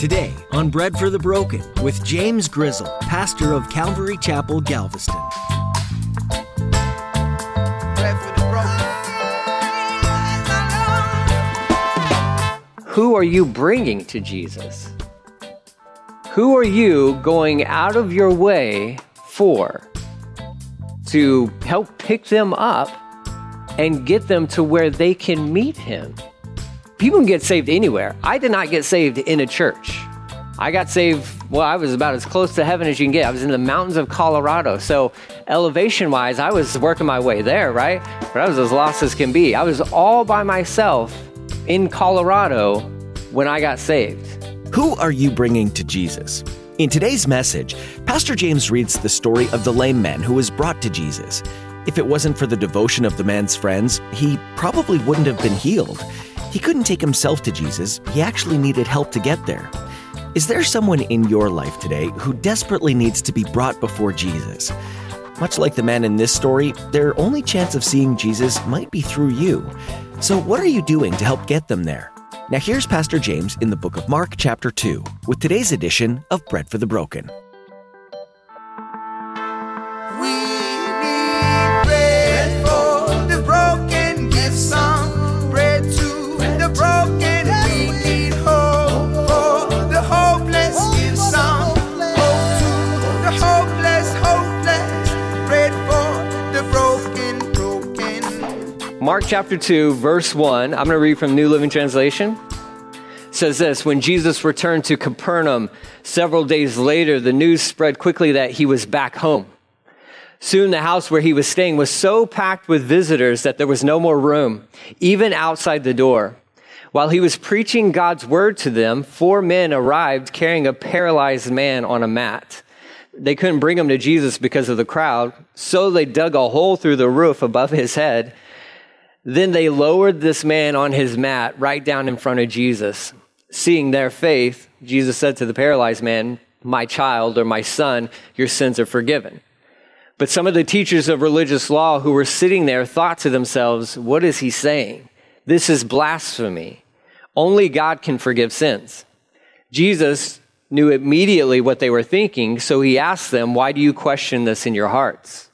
Today on Bread for the Broken with James Grizzle, pastor of Calvary Chapel, Galveston. Who are you bringing to Jesus? Who are you going out of your way for to help pick them up and get them to where they can meet Him? People can get saved anywhere. I did not get saved in a church. I got saved, well, I was about as close to heaven as you can get. I was in the mountains of Colorado. So, elevation wise, I was working my way there, right? But I was as lost as can be. I was all by myself in Colorado when I got saved. Who are you bringing to Jesus? In today's message, Pastor James reads the story of the lame man who was brought to Jesus. If it wasn't for the devotion of the man's friends, he probably wouldn't have been healed. He couldn't take himself to Jesus, he actually needed help to get there. Is there someone in your life today who desperately needs to be brought before Jesus? Much like the man in this story, their only chance of seeing Jesus might be through you. So, what are you doing to help get them there? Now, here's Pastor James in the book of Mark, chapter 2, with today's edition of Bread for the Broken. Mark chapter 2, verse 1. I'm going to read from New Living Translation. Says this When Jesus returned to Capernaum several days later, the news spread quickly that he was back home. Soon the house where he was staying was so packed with visitors that there was no more room, even outside the door. While he was preaching God's word to them, four men arrived carrying a paralyzed man on a mat. They couldn't bring him to Jesus because of the crowd, so they dug a hole through the roof above his head then they lowered this man on his mat right down in front of Jesus. Seeing their faith, Jesus said to the paralyzed man, My child or my son, your sins are forgiven. But some of the teachers of religious law who were sitting there thought to themselves, What is he saying? This is blasphemy. Only God can forgive sins. Jesus knew immediately what they were thinking, so he asked them, Why do you question this in your hearts?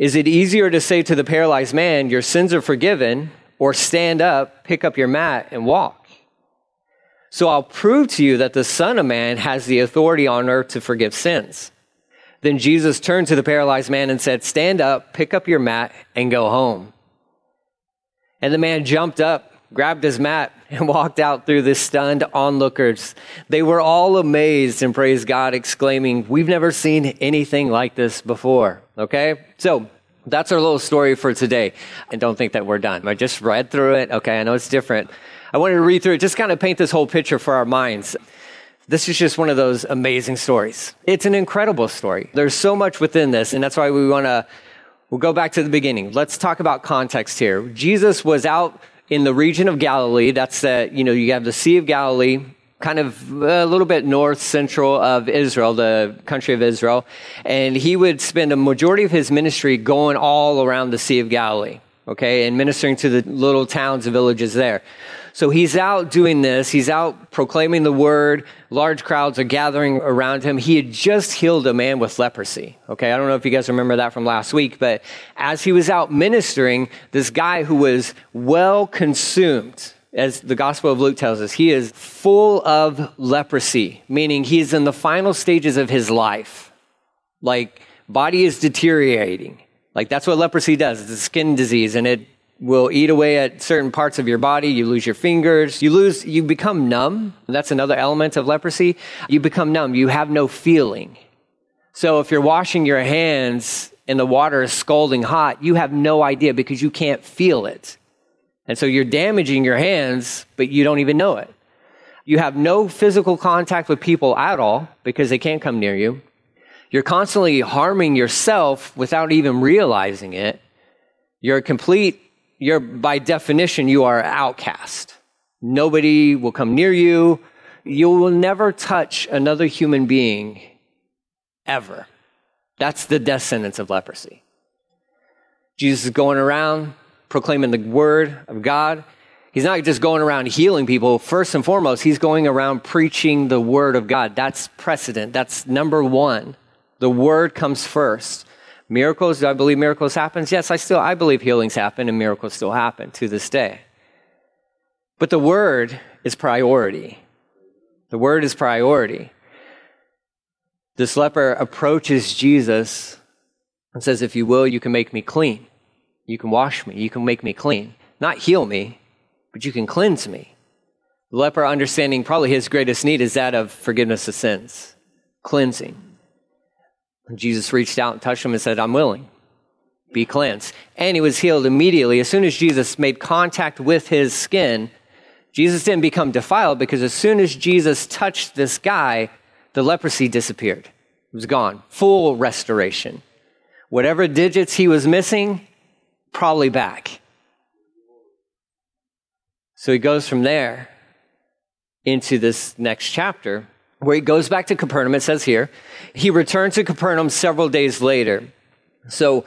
Is it easier to say to the paralyzed man, Your sins are forgiven, or stand up, pick up your mat, and walk? So I'll prove to you that the Son of Man has the authority on earth to forgive sins. Then Jesus turned to the paralyzed man and said, Stand up, pick up your mat, and go home. And the man jumped up, grabbed his mat, and walked out through the stunned onlookers. They were all amazed and praised God, exclaiming, We've never seen anything like this before. Okay? So that's our little story for today. And don't think that we're done. I just read through it. Okay, I know it's different. I wanted to read through it, just kind of paint this whole picture for our minds. This is just one of those amazing stories. It's an incredible story. There's so much within this, and that's why we want to we'll go back to the beginning. Let's talk about context here. Jesus was out in the region of Galilee. That's the, you know, you have the Sea of Galilee kind of uh, a little bit north central of Israel, the country of Israel. And he would spend a majority of his ministry going all around the Sea of Galilee, okay, and ministering to the little towns and villages there. So he's out doing this. He's out proclaiming the word. Large crowds are gathering around him. He had just healed a man with leprosy. Okay. I don't know if you guys remember that from last week, but as he was out ministering, this guy who was well consumed, as the Gospel of Luke tells us, he is full of leprosy, meaning he's in the final stages of his life. Like, body is deteriorating. Like, that's what leprosy does. It's a skin disease, and it will eat away at certain parts of your body. You lose your fingers. You lose, you become numb. That's another element of leprosy. You become numb. You have no feeling. So if you're washing your hands and the water is scalding hot, you have no idea because you can't feel it. And so you're damaging your hands, but you don't even know it. You have no physical contact with people at all because they can't come near you. You're constantly harming yourself without even realizing it. You're a complete, you're by definition, you are outcast. Nobody will come near you. You will never touch another human being ever. That's the death sentence of leprosy. Jesus is going around proclaiming the word of God. He's not just going around healing people. First and foremost, he's going around preaching the word of God. That's precedent. That's number one. The word comes first. Miracles, do I believe miracles happen? Yes, I still, I believe healings happen and miracles still happen to this day. But the word is priority. The word is priority. This leper approaches Jesus and says, If you will, you can make me clean. You can wash me. You can make me clean. Not heal me, but you can cleanse me. The leper understanding probably his greatest need is that of forgiveness of sins, cleansing. And Jesus reached out and touched him and said, I'm willing. Be cleansed. And he was healed immediately. As soon as Jesus made contact with his skin, Jesus didn't become defiled because as soon as Jesus touched this guy, the leprosy disappeared. It was gone. Full restoration. Whatever digits he was missing, probably back. So he goes from there into this next chapter where he goes back to Capernaum. It says here, he returned to Capernaum several days later. So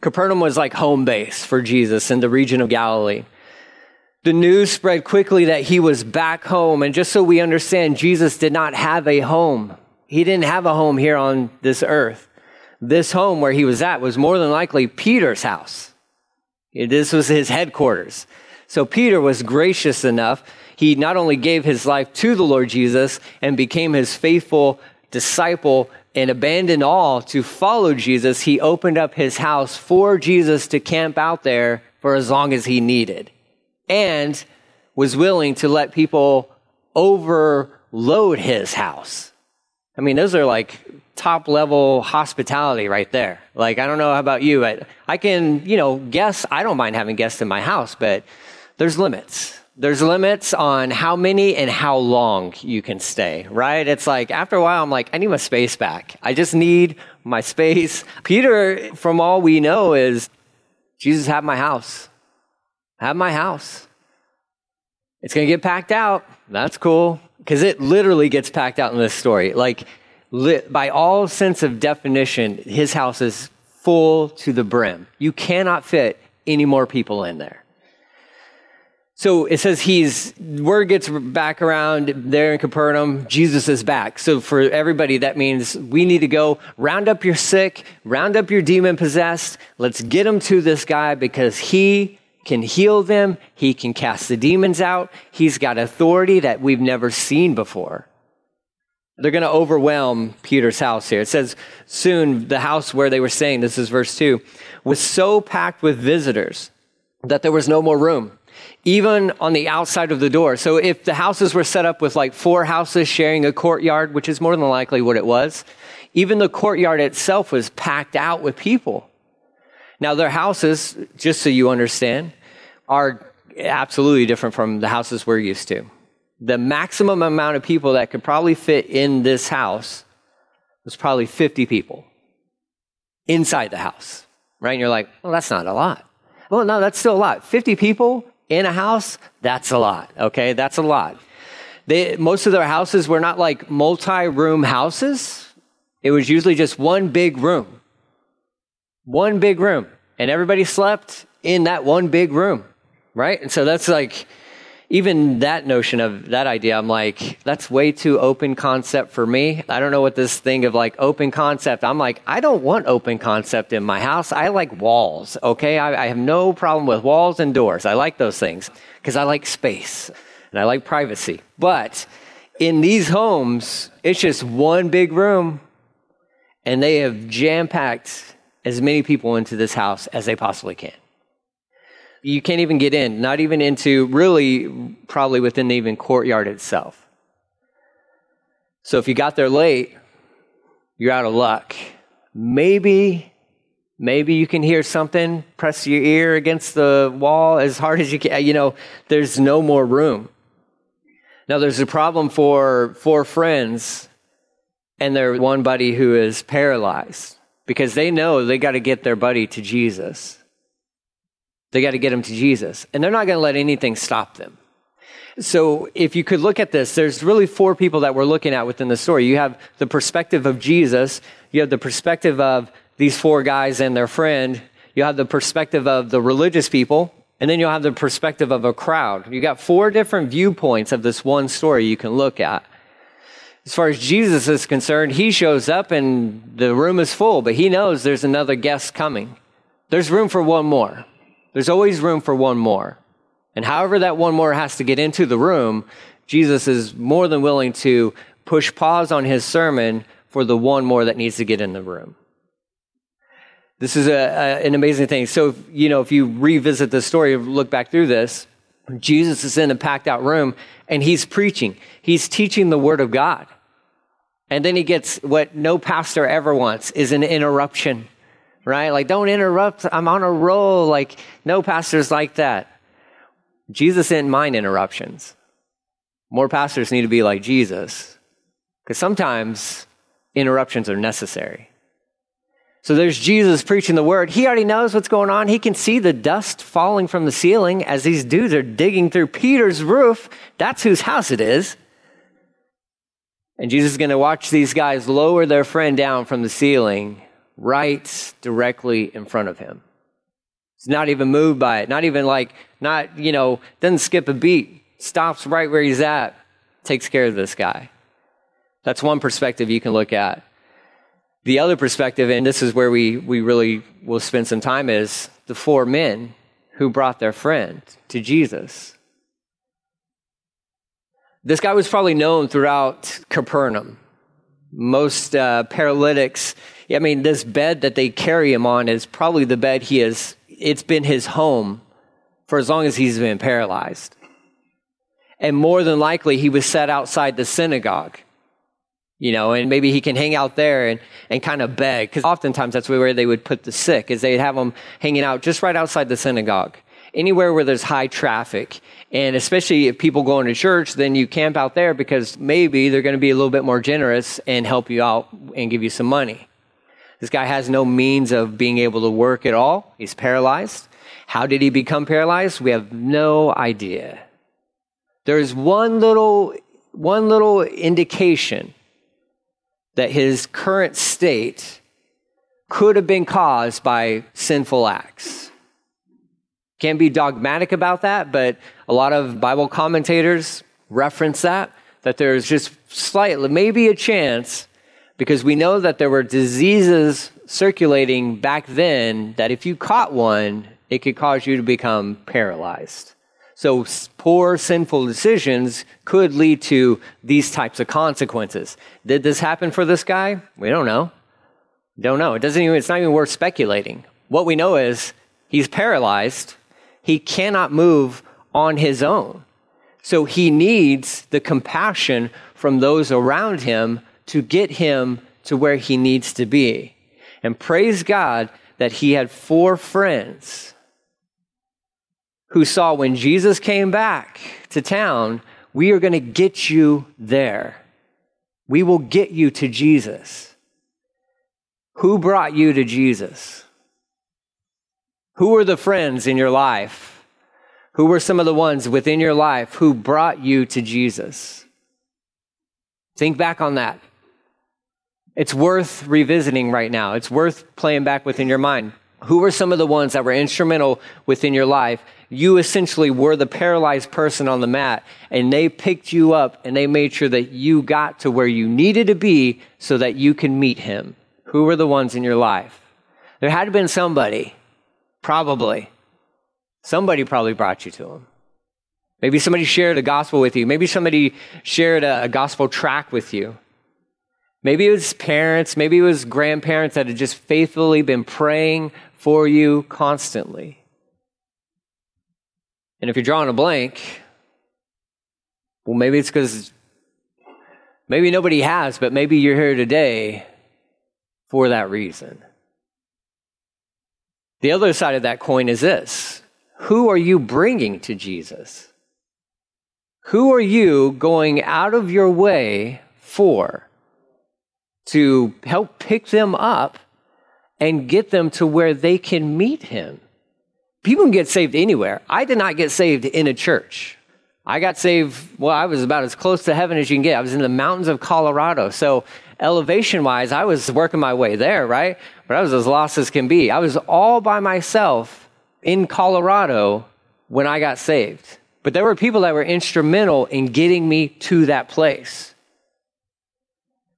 Capernaum was like home base for Jesus in the region of Galilee. The news spread quickly that he was back home. And just so we understand, Jesus did not have a home. He didn't have a home here on this earth. This home where he was at was more than likely Peter's house. This was his headquarters. So Peter was gracious enough. He not only gave his life to the Lord Jesus and became his faithful disciple and abandoned all to follow Jesus, he opened up his house for Jesus to camp out there for as long as he needed and was willing to let people overload his house. I mean, those are like top level hospitality right there. Like, I don't know about you, but I can, you know, guess I don't mind having guests in my house, but there's limits. There's limits on how many and how long you can stay, right? It's like after a while, I'm like, I need my space back. I just need my space. Peter, from all we know, is Jesus, have my house have my house. It's going to get packed out. That's cool. Because it literally gets packed out in this story. Like, by all sense of definition, his house is full to the brim. You cannot fit any more people in there. So it says he's, word gets back around there in Capernaum, Jesus is back. So for everybody, that means we need to go round up your sick, round up your demon possessed. Let's get them to this guy because he can heal them, he can cast the demons out. He's got authority that we've never seen before. They're going to overwhelm Peter's house here. It says, soon the house where they were staying, this is verse 2, was so packed with visitors that there was no more room, even on the outside of the door. So if the houses were set up with like four houses sharing a courtyard, which is more than likely what it was, even the courtyard itself was packed out with people. Now, their houses, just so you understand, are absolutely different from the houses we're used to. The maximum amount of people that could probably fit in this house was probably 50 people inside the house, right? And you're like, well, that's not a lot. Well, no, that's still a lot. 50 people in a house, that's a lot, okay? That's a lot. They, most of their houses were not like multi room houses, it was usually just one big room. One big room. And everybody slept in that one big room, right? And so that's like, even that notion of that idea, I'm like, that's way too open concept for me. I don't know what this thing of like open concept. I'm like, I don't want open concept in my house. I like walls. Okay. I, I have no problem with walls and doors. I like those things because I like space and I like privacy. But in these homes, it's just one big room and they have jam packed as many people into this house as they possibly can. You can't even get in, not even into really probably within the even courtyard itself. So if you got there late, you're out of luck. Maybe, maybe you can hear something, press your ear against the wall as hard as you can. You know, there's no more room. Now, there's a problem for four friends and their one buddy who is paralyzed because they know they got to get their buddy to Jesus. They got to get him to Jesus, and they're not going to let anything stop them. So, if you could look at this, there's really four people that we're looking at within the story. You have the perspective of Jesus, you have the perspective of these four guys and their friend, you have the perspective of the religious people, And then you'll have the perspective of a crowd. You got four different viewpoints of this one story you can look at. As far as Jesus is concerned, he shows up and the room is full, but he knows there's another guest coming. There's room for one more. There's always room for one more. And however that one more has to get into the room, Jesus is more than willing to push pause on his sermon for the one more that needs to get in the room. This is a, a, an amazing thing. So, if, you know, if you revisit the story, look back through this, Jesus is in a packed out room and he's preaching. He's teaching the word of God. And then he gets what no pastor ever wants is an interruption, right? Like, don't interrupt. I'm on a roll. Like, no pastors like that. Jesus didn't mind interruptions. More pastors need to be like Jesus because sometimes interruptions are necessary. So there's Jesus preaching the word. He already knows what's going on. He can see the dust falling from the ceiling as these dudes are digging through Peter's roof. That's whose house it is. And Jesus is going to watch these guys lower their friend down from the ceiling right directly in front of him. He's not even moved by it. Not even like, not, you know, doesn't skip a beat. Stops right where he's at. Takes care of this guy. That's one perspective you can look at. The other perspective, and this is where we, we really will spend some time, is the four men who brought their friend to Jesus. This guy was probably known throughout Capernaum. Most uh, paralytics, I mean, this bed that they carry him on is probably the bed he has, it's been his home for as long as he's been paralyzed. And more than likely, he was set outside the synagogue you know, and maybe he can hang out there and, and kind of beg. Because oftentimes that's where they would put the sick, is they'd have them hanging out just right outside the synagogue. Anywhere where there's high traffic. And especially if people go into church, then you camp out there because maybe they're going to be a little bit more generous and help you out and give you some money. This guy has no means of being able to work at all. He's paralyzed. How did he become paralyzed? We have no idea. There's one little, one little indication that his current state could have been caused by sinful acts. Can't be dogmatic about that, but a lot of Bible commentators reference that, that there's just slightly, maybe a chance, because we know that there were diseases circulating back then that if you caught one, it could cause you to become paralyzed. So, poor, sinful decisions could lead to these types of consequences. Did this happen for this guy? We don't know. Don't know. It doesn't even, it's not even worth speculating. What we know is he's paralyzed. He cannot move on his own. So he needs the compassion from those around him to get him to where he needs to be. And praise God that he had four friends who saw when Jesus came back to town, we are going to get you there. We will get you to Jesus. Who brought you to Jesus? Who were the friends in your life? Who were some of the ones within your life who brought you to Jesus? Think back on that. It's worth revisiting right now. It's worth playing back within your mind. Who were some of the ones that were instrumental within your life you essentially were the paralyzed person on the mat, and they picked you up and they made sure that you got to where you needed to be so that you can meet him. Who were the ones in your life? There had to been somebody, probably. Somebody probably brought you to him. Maybe somebody shared a gospel with you. Maybe somebody shared a, a gospel track with you. Maybe it was parents, maybe it was grandparents that had just faithfully been praying for you constantly. And if you're drawing a blank, well, maybe it's because maybe nobody has, but maybe you're here today for that reason. The other side of that coin is this Who are you bringing to Jesus? Who are you going out of your way for to help pick them up and get them to where they can meet him? people can get saved anywhere. I did not get saved in a church. I got saved, well, I was about as close to heaven as you can get. I was in the mountains of Colorado. So, elevation wise, I was working my way there, right? But I was as lost as can be. I was all by myself in Colorado when I got saved. But there were people that were instrumental in getting me to that place.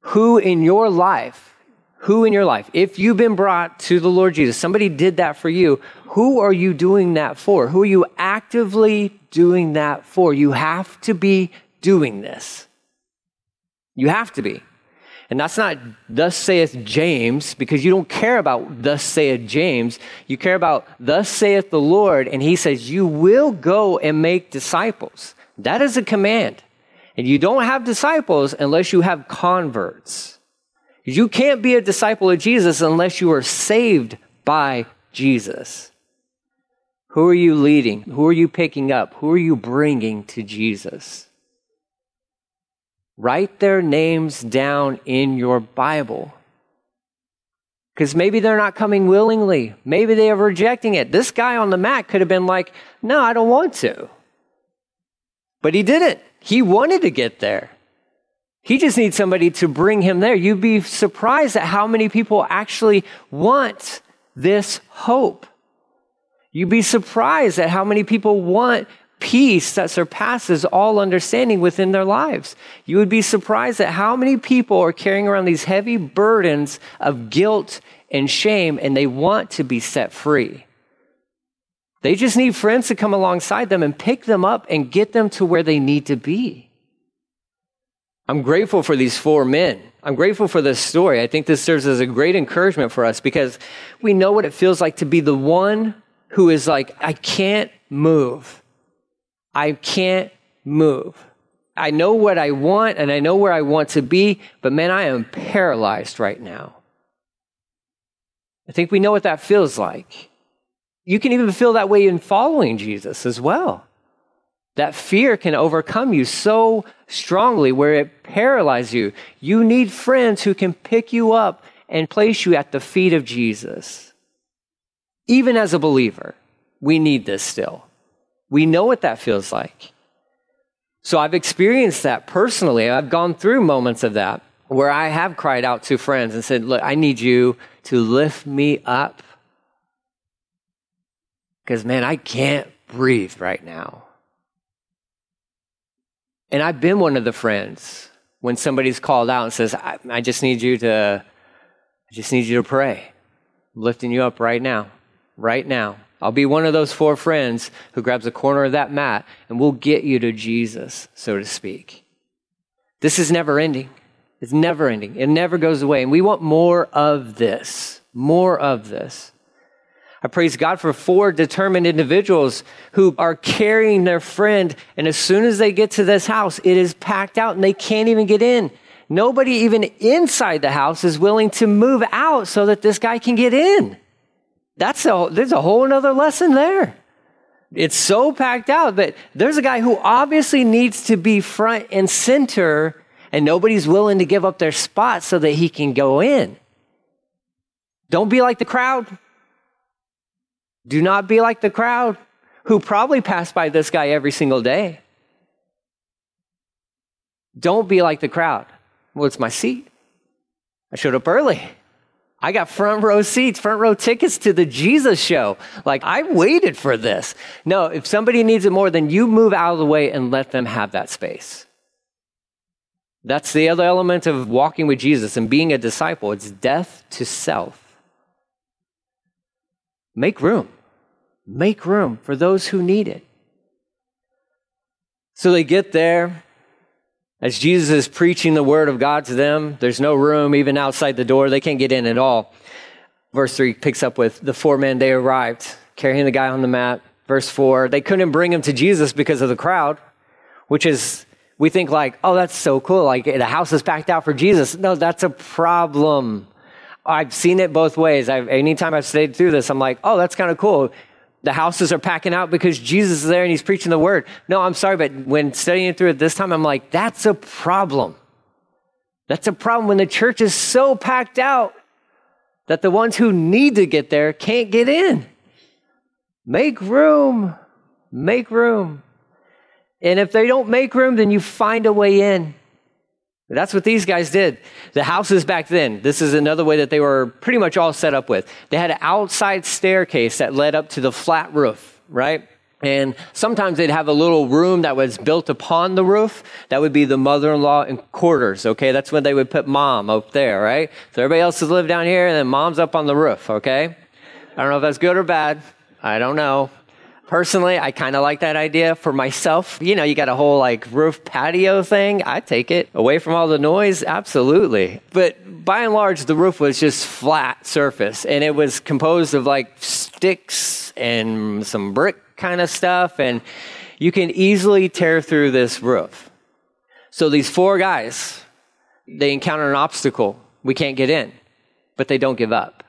Who in your life, who in your life, if you've been brought to the Lord Jesus, somebody did that for you, who are you doing that for? Who are you actively doing that for? You have to be doing this. You have to be. And that's not thus saith James, because you don't care about thus saith James. You care about thus saith the Lord, and he says, You will go and make disciples. That is a command. And you don't have disciples unless you have converts. You can't be a disciple of Jesus unless you are saved by Jesus. Who are you leading? Who are you picking up? Who are you bringing to Jesus? Write their names down in your Bible. Because maybe they're not coming willingly. Maybe they are rejecting it. This guy on the mat could have been like, No, I don't want to. But he didn't. He wanted to get there. He just needs somebody to bring him there. You'd be surprised at how many people actually want this hope. You'd be surprised at how many people want peace that surpasses all understanding within their lives. You would be surprised at how many people are carrying around these heavy burdens of guilt and shame and they want to be set free. They just need friends to come alongside them and pick them up and get them to where they need to be. I'm grateful for these four men. I'm grateful for this story. I think this serves as a great encouragement for us because we know what it feels like to be the one who is like, I can't move. I can't move. I know what I want and I know where I want to be, but man, I am paralyzed right now. I think we know what that feels like. You can even feel that way in following Jesus as well. That fear can overcome you so strongly where it paralyzes you. You need friends who can pick you up and place you at the feet of Jesus. Even as a believer, we need this still. We know what that feels like. So I've experienced that personally. I've gone through moments of that where I have cried out to friends and said, Look, I need you to lift me up. Because, man, I can't breathe right now. And I've been one of the friends when somebody's called out and says, I, I just need you to, I just need you to pray. I'm lifting you up right now, right now. I'll be one of those four friends who grabs a corner of that mat and we'll get you to Jesus, so to speak. This is never ending. It's never ending. It never goes away. And we want more of this, more of this. I praise God for four determined individuals who are carrying their friend. And as soon as they get to this house, it is packed out and they can't even get in. Nobody, even inside the house, is willing to move out so that this guy can get in. That's a, there's a whole other lesson there. It's so packed out, but there's a guy who obviously needs to be front and center, and nobody's willing to give up their spot so that he can go in. Don't be like the crowd. Do not be like the crowd who probably pass by this guy every single day. Don't be like the crowd. Well, it's my seat. I showed up early. I got front row seats, front row tickets to the Jesus show. Like, I waited for this. No, if somebody needs it more, then you move out of the way and let them have that space. That's the other element of walking with Jesus and being a disciple it's death to self. Make room. Make room for those who need it. So they get there. As Jesus is preaching the word of God to them, there's no room even outside the door. They can't get in at all. Verse 3 picks up with the four men, they arrived, carrying the guy on the mat. Verse 4, they couldn't bring him to Jesus because of the crowd, which is, we think like, oh, that's so cool. Like the house is packed out for Jesus. No, that's a problem. I've seen it both ways. I've, anytime I've stayed through this, I'm like, oh, that's kind of cool the houses are packing out because Jesus is there and he's preaching the word. No, I'm sorry, but when studying through it this time, I'm like, that's a problem. That's a problem when the church is so packed out that the ones who need to get there can't get in. Make room. Make room. And if they don't make room, then you find a way in. That's what these guys did. The houses back then, this is another way that they were pretty much all set up with. They had an outside staircase that led up to the flat roof, right? And sometimes they'd have a little room that was built upon the roof. That would be the mother in law and quarters, okay? That's when they would put mom up there, right? So everybody else is live down here, and then mom's up on the roof, okay? I don't know if that's good or bad. I don't know. Personally, I kind of like that idea for myself. You know, you got a whole like roof patio thing. I take it away from all the noise. Absolutely. But by and large, the roof was just flat surface and it was composed of like sticks and some brick kind of stuff. And you can easily tear through this roof. So these four guys, they encounter an obstacle. We can't get in, but they don't give up.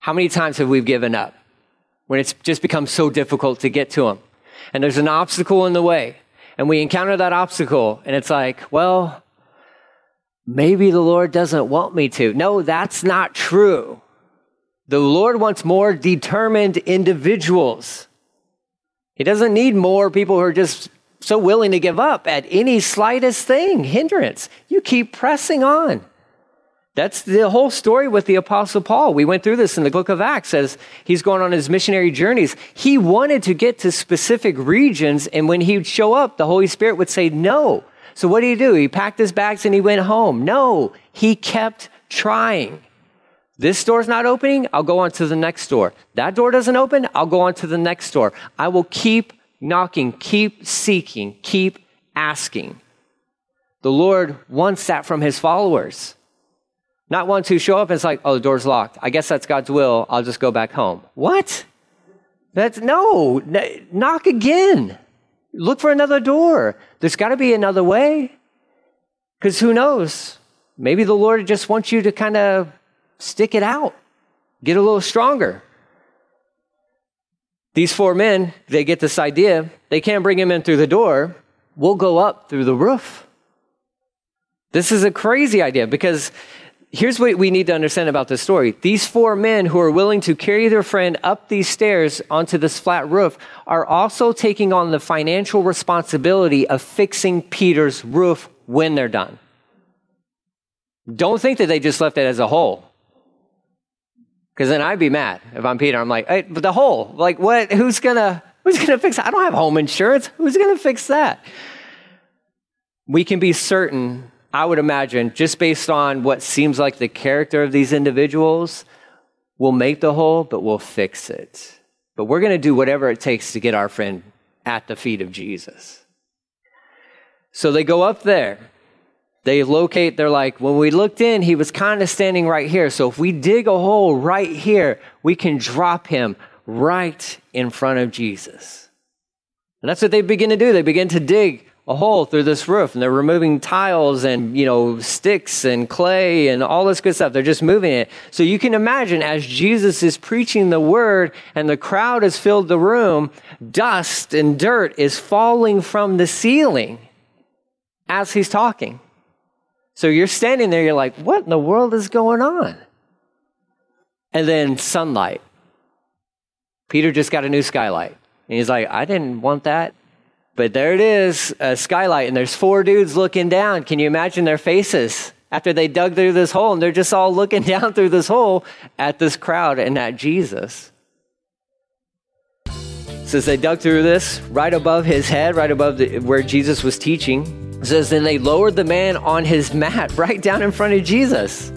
How many times have we given up? When it's just become so difficult to get to them. And there's an obstacle in the way. And we encounter that obstacle, and it's like, well, maybe the Lord doesn't want me to. No, that's not true. The Lord wants more determined individuals. He doesn't need more people who are just so willing to give up at any slightest thing, hindrance. You keep pressing on. That's the whole story with the Apostle Paul. We went through this in the book of Acts as he's going on his missionary journeys. He wanted to get to specific regions, and when he'd show up, the Holy Spirit would say no. So what did he do? He packed his bags and he went home. No, he kept trying. This door's not opening, I'll go on to the next door. That door doesn't open, I'll go on to the next door. I will keep knocking, keep seeking, keep asking. The Lord wants that from his followers. Not ones who show up and it's like, oh, the door's locked. I guess that's God's will. I'll just go back home. What? That's no, n- knock again. Look for another door. There's got to be another way. Because who knows? Maybe the Lord just wants you to kind of stick it out, get a little stronger. These four men, they get this idea. They can't bring him in through the door. We'll go up through the roof. This is a crazy idea because here's what we need to understand about this story. These four men who are willing to carry their friend up these stairs onto this flat roof are also taking on the financial responsibility of fixing Peter's roof when they're done. Don't think that they just left it as a hole. Because then I'd be mad if I'm Peter. I'm like, hey, but the hole, like what? Who's gonna who's gonna fix that? I don't have home insurance. Who's gonna fix that? We can be certain I would imagine, just based on what seems like the character of these individuals, we'll make the hole, but we'll fix it. But we're going to do whatever it takes to get our friend at the feet of Jesus. So they go up there. They locate, they're like, when we looked in, he was kind of standing right here. So if we dig a hole right here, we can drop him right in front of Jesus. And that's what they begin to do. They begin to dig a hole through this roof and they're removing tiles and you know sticks and clay and all this good stuff. They're just moving it. So you can imagine as jesus is preaching the word and the crowd has filled the room dust and dirt is falling from the ceiling as he's talking. So you're standing there you're like what in the world is going on? And then sunlight. Peter just got a new skylight. And he's like i didn't want that but there it is, a skylight, and there's four dudes looking down. Can you imagine their faces after they dug through this hole? And they're just all looking down through this hole at this crowd and at Jesus. Says they dug through this right above his head, right above the, where Jesus was teaching. It says then they lowered the man on his mat right down in front of Jesus.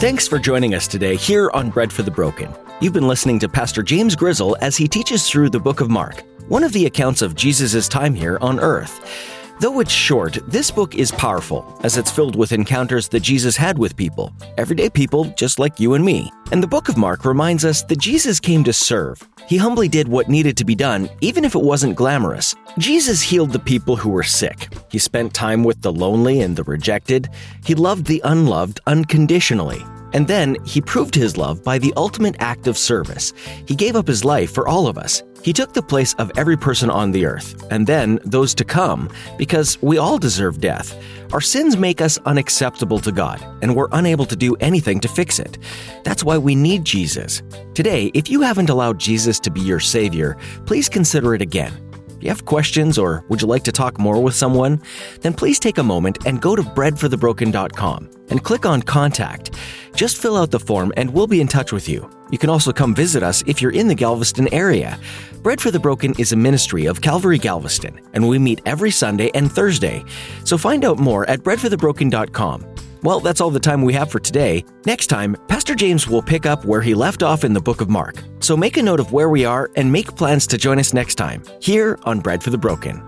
Thanks for joining us today here on Bread for the Broken. You've been listening to Pastor James Grizzle as he teaches through the book of Mark, one of the accounts of Jesus' time here on earth. Though it's short, this book is powerful as it's filled with encounters that Jesus had with people, everyday people just like you and me. And the book of Mark reminds us that Jesus came to serve. He humbly did what needed to be done, even if it wasn't glamorous. Jesus healed the people who were sick. He spent time with the lonely and the rejected. He loved the unloved unconditionally. And then he proved his love by the ultimate act of service. He gave up his life for all of us. He took the place of every person on the earth, and then those to come, because we all deserve death. Our sins make us unacceptable to God, and we're unable to do anything to fix it. That's why we need Jesus. Today, if you haven't allowed Jesus to be your Savior, please consider it again. You have questions or would you like to talk more with someone? Then please take a moment and go to breadforthebroken.com and click on Contact. Just fill out the form and we'll be in touch with you. You can also come visit us if you're in the Galveston area. Bread for the Broken is a ministry of Calvary Galveston, and we meet every Sunday and Thursday. So find out more at breadforthebroken.com. Well, that's all the time we have for today. Next time, Pastor James will pick up where he left off in the book of Mark. So make a note of where we are and make plans to join us next time, here on Bread for the Broken.